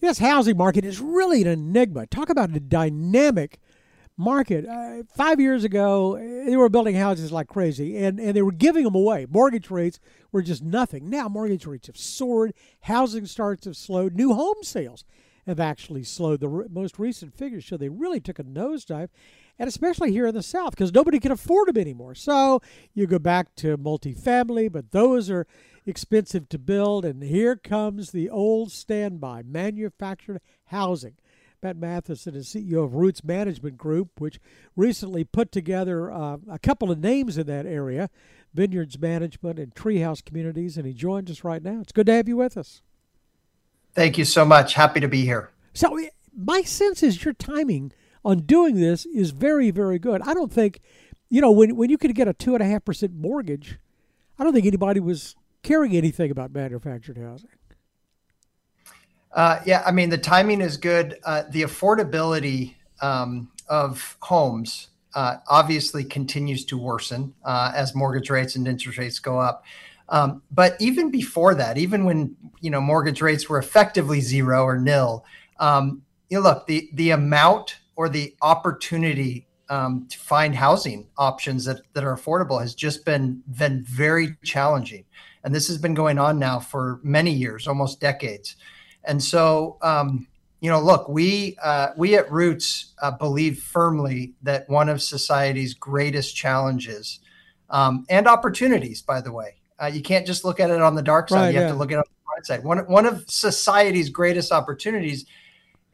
This housing market is really an enigma. Talk about a dynamic market. Uh, five years ago, they were building houses like crazy, and, and they were giving them away. Mortgage rates were just nothing. Now, mortgage rates have soared, housing starts have slowed, new home sales have actually slowed. The re- most recent figures show they really took a nosedive, and especially here in the South, because nobody can afford them anymore. So you go back to multifamily, but those are expensive to build. And here comes the old standby manufactured housing. Matt Mathison is CEO of Roots Management Group, which recently put together uh, a couple of names in that area, Vineyards Management and Treehouse Communities, and he joins us right now. It's good to have you with us. Thank you so much. Happy to be here. So, my sense is your timing on doing this is very, very good. I don't think, you know, when, when you could get a 2.5% mortgage, I don't think anybody was caring anything about manufactured housing. Uh, yeah, I mean, the timing is good. Uh, the affordability um, of homes uh, obviously continues to worsen uh, as mortgage rates and interest rates go up. Um, but even before that, even when you know mortgage rates were effectively zero or nil, um, you know, look the the amount or the opportunity um, to find housing options that, that are affordable has just been been very challenging, and this has been going on now for many years, almost decades. And so, um, you know, look, we uh, we at Roots uh, believe firmly that one of society's greatest challenges um, and opportunities, by the way, uh, you can't just look at it on the dark side. Right, you have yeah. to look at it on the bright side. One one of society's greatest opportunities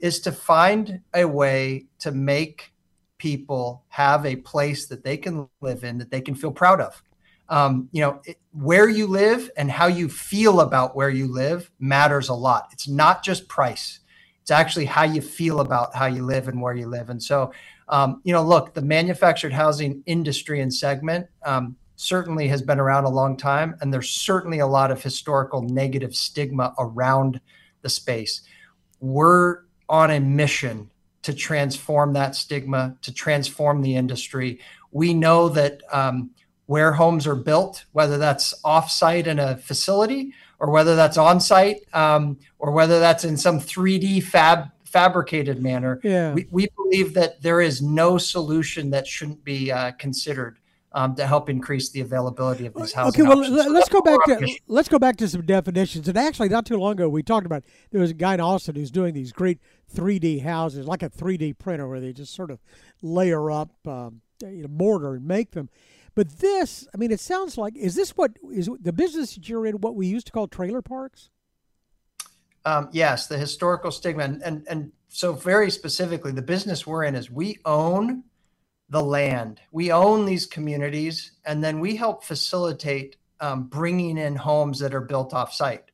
is to find a way to make people have a place that they can live in that they can feel proud of. Um, you know, it, where you live and how you feel about where you live matters a lot. It's not just price. It's actually how you feel about how you live and where you live. And so, um, you know, look, the manufactured housing industry and segment, um, certainly has been around a long time, and there's certainly a lot of historical negative stigma around the space. We're on a mission to transform that stigma, to transform the industry. We know that um, where homes are built, whether that's offsite in a facility or whether that's on site um, or whether that's in some 3D fab fabricated manner, yeah. we, we believe that there is no solution that shouldn't be uh, considered um, to help increase the availability of these houses. Okay, well, options. let's go back to let's go back to some definitions. And actually, not too long ago, we talked about there was a guy in Austin who's doing these great 3D houses, like a 3D printer, where they just sort of layer up um, you know, mortar and make them. But this, I mean, it sounds like is this what is the business that you're in? What we used to call trailer parks? Um, yes, the historical stigma, and, and and so very specifically, the business we're in is we own the land. We own these communities, and then we help facilitate um, bringing in homes that are built off site.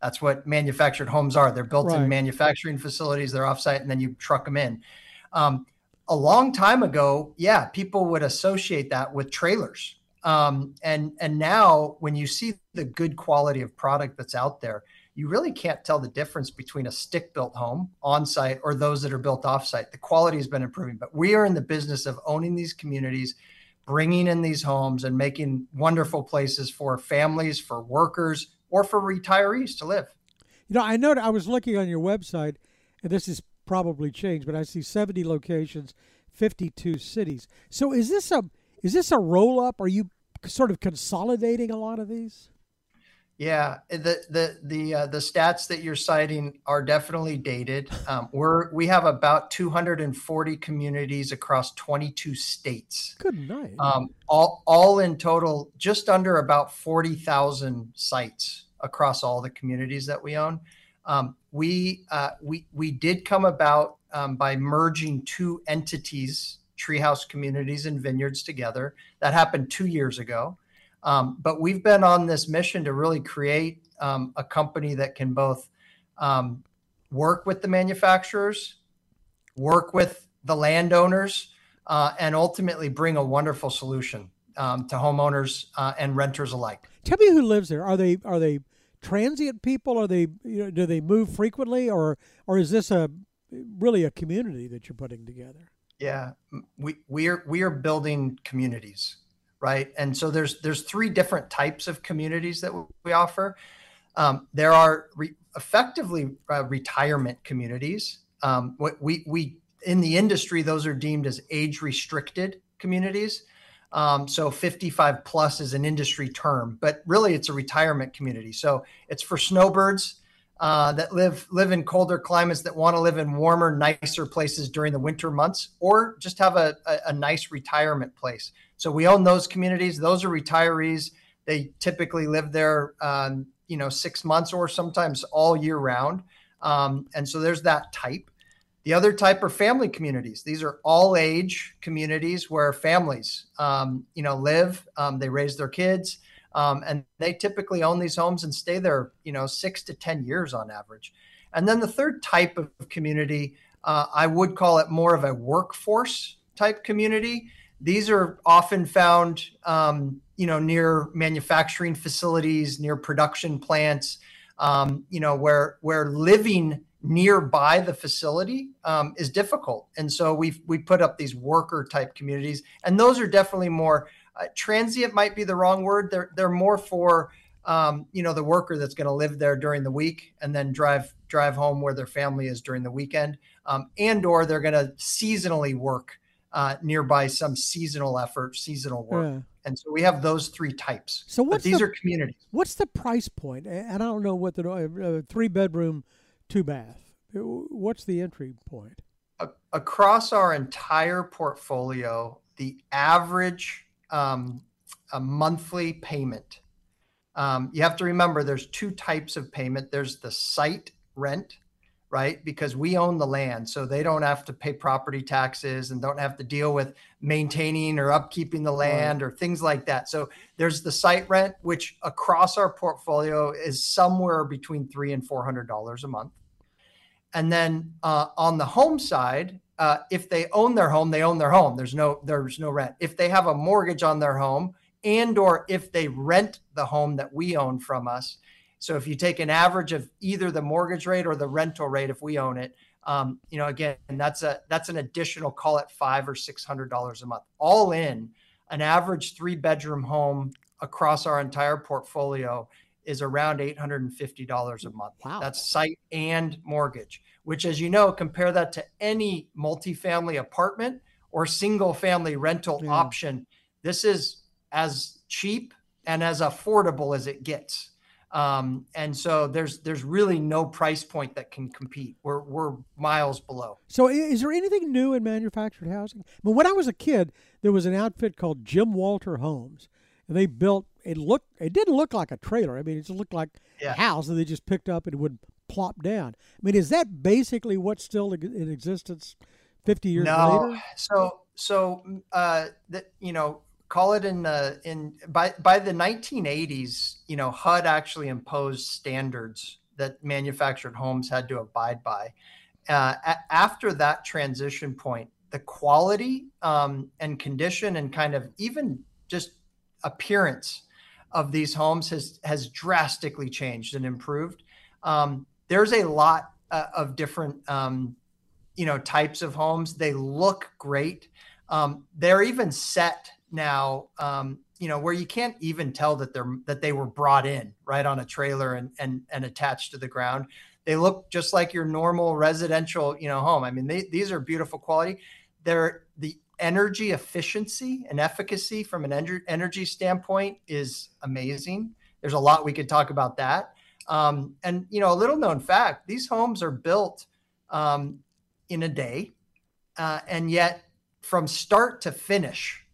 That's what manufactured homes are. They're built right. in manufacturing facilities, they're off site, and then you truck them in. Um, a long time ago, yeah, people would associate that with trailers. Um, and and now when you see the good quality of product that's out there, you really can't tell the difference between a stick built home on site or those that are built off site. The quality has been improving, but we are in the business of owning these communities, bringing in these homes and making wonderful places for families, for workers, or for retirees to live. You know, I know I was looking on your website, and this has probably changed, but I see 70 locations, 52 cities. So is this a is this a roll up? Are you sort of consolidating a lot of these? Yeah, the the the uh, the stats that you're citing are definitely dated. Um, we're we have about 240 communities across 22 states. Good night. Um, all all in total, just under about 40,000 sites across all the communities that we own. Um, we uh, we we did come about um, by merging two entities, Treehouse Communities and Vineyards, together. That happened two years ago. Um, but we've been on this mission to really create um, a company that can both um, work with the manufacturers, work with the landowners, uh, and ultimately bring a wonderful solution um, to homeowners uh, and renters alike. Tell me who lives there. Are they are they transient people? Are they you know, do they move frequently, or or is this a really a community that you're putting together? Yeah, we we are we are building communities right? And so there's there's three different types of communities that we offer. Um, there are re- effectively uh, retirement communities. Um, what we we in the industry, those are deemed as age restricted communities. Um, so 55 plus is an industry term, but really it's a retirement community. So it's for snowbirds uh, that live live in colder climates that want to live in warmer, nicer places during the winter months, or just have a, a, a nice retirement place. So we own those communities. Those are retirees. They typically live there, um, you know, six months or sometimes all year round. Um, and so there's that type. The other type are family communities. These are all age communities where families, um, you know, live. Um, they raise their kids, um, and they typically own these homes and stay there, you know, six to ten years on average. And then the third type of community, uh, I would call it more of a workforce type community. These are often found, um, you know, near manufacturing facilities, near production plants, um, you know, where where living nearby the facility um, is difficult. And so we've we put up these worker type communities, and those are definitely more uh, transient. Might be the wrong word. They're they're more for um, you know the worker that's going to live there during the week and then drive drive home where their family is during the weekend, um, and or they're going to seasonally work uh, nearby some seasonal effort, seasonal work. Yeah. And so we have those three types. So what's these the, are communities. What's the price point? And I don't know what the uh, three bedroom two bath. What's the entry point? Across our entire portfolio, the average um, a monthly payment. Um, you have to remember there's two types of payment. There's the site rent, right? Because we own the land, so they don't have to pay property taxes and don't have to deal with maintaining or upkeeping the land or things like that. So there's the site rent, which across our portfolio is somewhere between three and four hundred dollars a month. And then uh, on the home side, uh, if they own their home, they own their home. There's no there's no rent. If they have a mortgage on their home, and or if they rent the home that we own from us. So if you take an average of either the mortgage rate or the rental rate, if we own it, um, you know, again, that's a that's an additional call it five or six hundred dollars a month, all in. An average three bedroom home across our entire portfolio is around $850 a month. Wow. That's site and mortgage, which, as you know, compare that to any multifamily apartment or single family rental yeah. option. This is as cheap and as affordable as it gets. Um, and so there's there's really no price point that can compete. We're we're miles below. So is there anything new in manufactured housing? I mean, when I was a kid, there was an outfit called Jim Walter Homes, and they built it looked it didn't look like a trailer. I mean, it just looked like yeah. a house that they just picked up and would plop down. I mean, is that basically what's still in existence 50 years no. later? So so uh that you know, call it in the in by by the 1980s, you know, HUD actually imposed standards that manufactured homes had to abide by. Uh, a- after that transition point, the quality um, and condition and kind of even just appearance of these homes has has drastically changed and improved. Um, there's a lot uh, of different um, you know types of homes. They look great. Um, they're even set now. Um, you know where you can't even tell that they're that they were brought in right on a trailer and and and attached to the ground. They look just like your normal residential you know home. I mean they, these are beautiful quality. They're the energy efficiency and efficacy from an energy standpoint is amazing. There's a lot we could talk about that. Um, and you know, a little known fact: these homes are built um, in a day, uh, and yet from start to finish,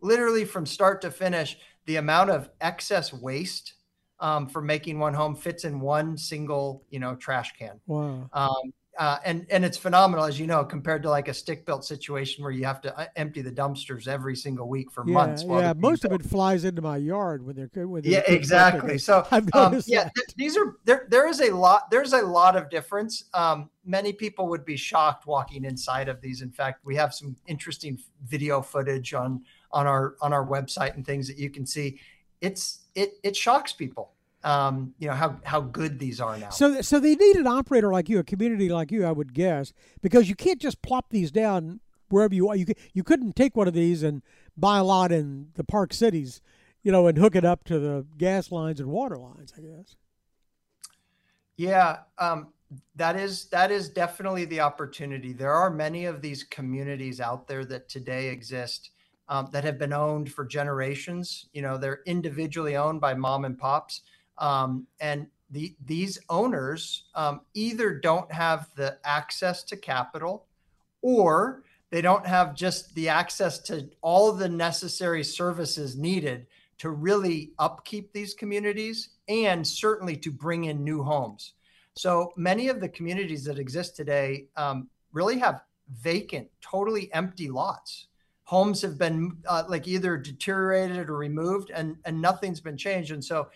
literally from start to finish, the amount of excess waste um, for making one home fits in one single, you know, trash can. Wow. Um, uh, and and it's phenomenal as you know compared to like a stick built situation where you have to uh, empty the dumpsters every single week for yeah, months. Yeah, most of it flies into my yard when they're when they're yeah exactly. So um, yeah, th- these are there. There is a lot. There's a lot of difference. Um, many people would be shocked walking inside of these. In fact, we have some interesting video footage on on our on our website and things that you can see. It's it it shocks people um, you know how how good these are now. So so they need an operator like you, a community like you, I would guess, because you can't just plop these down wherever you are. You you couldn't take one of these and buy a lot in the Park Cities, you know, and hook it up to the gas lines and water lines. I guess. Yeah, um, that is that is definitely the opportunity. There are many of these communities out there that today exist um, that have been owned for generations. You know, they're individually owned by mom and pops, um, and the these owners um, either don't have the access to capital, or they don't have just the access to all the necessary services needed to really upkeep these communities and certainly to bring in new homes. So many of the communities that exist today um, really have vacant, totally empty lots. Homes have been uh, like either deteriorated or removed, and and nothing's been changed. And so,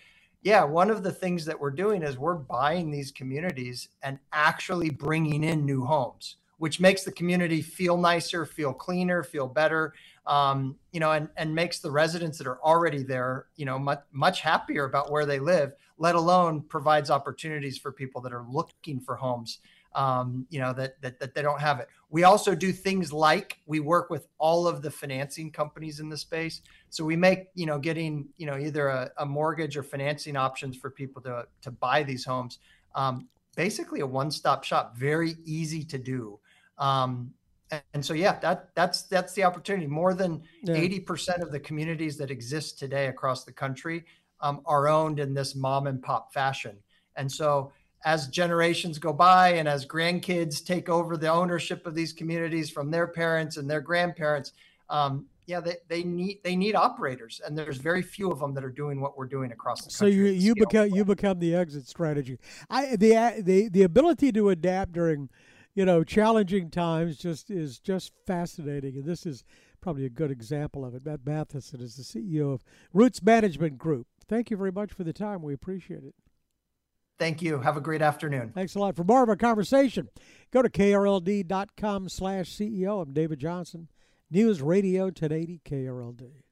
yeah, one of the things that we're doing is we're buying these communities and actually bringing in new homes which makes the community feel nicer, feel cleaner, feel better, um, you know, and, and makes the residents that are already there, you know, much, much happier about where they live, let alone provides opportunities for people that are looking for homes, um, you know, that, that, that they don't have it. We also do things like we work with all of the financing companies in the space. So we make, you know, getting, you know, either a, a mortgage or financing options for people to, to buy these homes. Um, basically a one-stop shop, very easy to do. Um, and so, yeah, that that's that's the opportunity. More than 80% of the communities that exist today across the country um, are owned in this mom and pop fashion. And so, as generations go by and as grandkids take over the ownership of these communities from their parents and their grandparents, um, yeah, they, they need they need operators, and there's very few of them that are doing what we're doing across the country. So you you become you become the exit strategy. I the the the ability to adapt during you know, challenging times just is just fascinating. And this is probably a good example of it. Matt Mathison is the CEO of Roots Management Group. Thank you very much for the time. We appreciate it. Thank you. Have a great afternoon. Thanks a lot. For more of our conversation, go to krld.com slash CEO. I'm David Johnson. News Radio 1080 KRLD.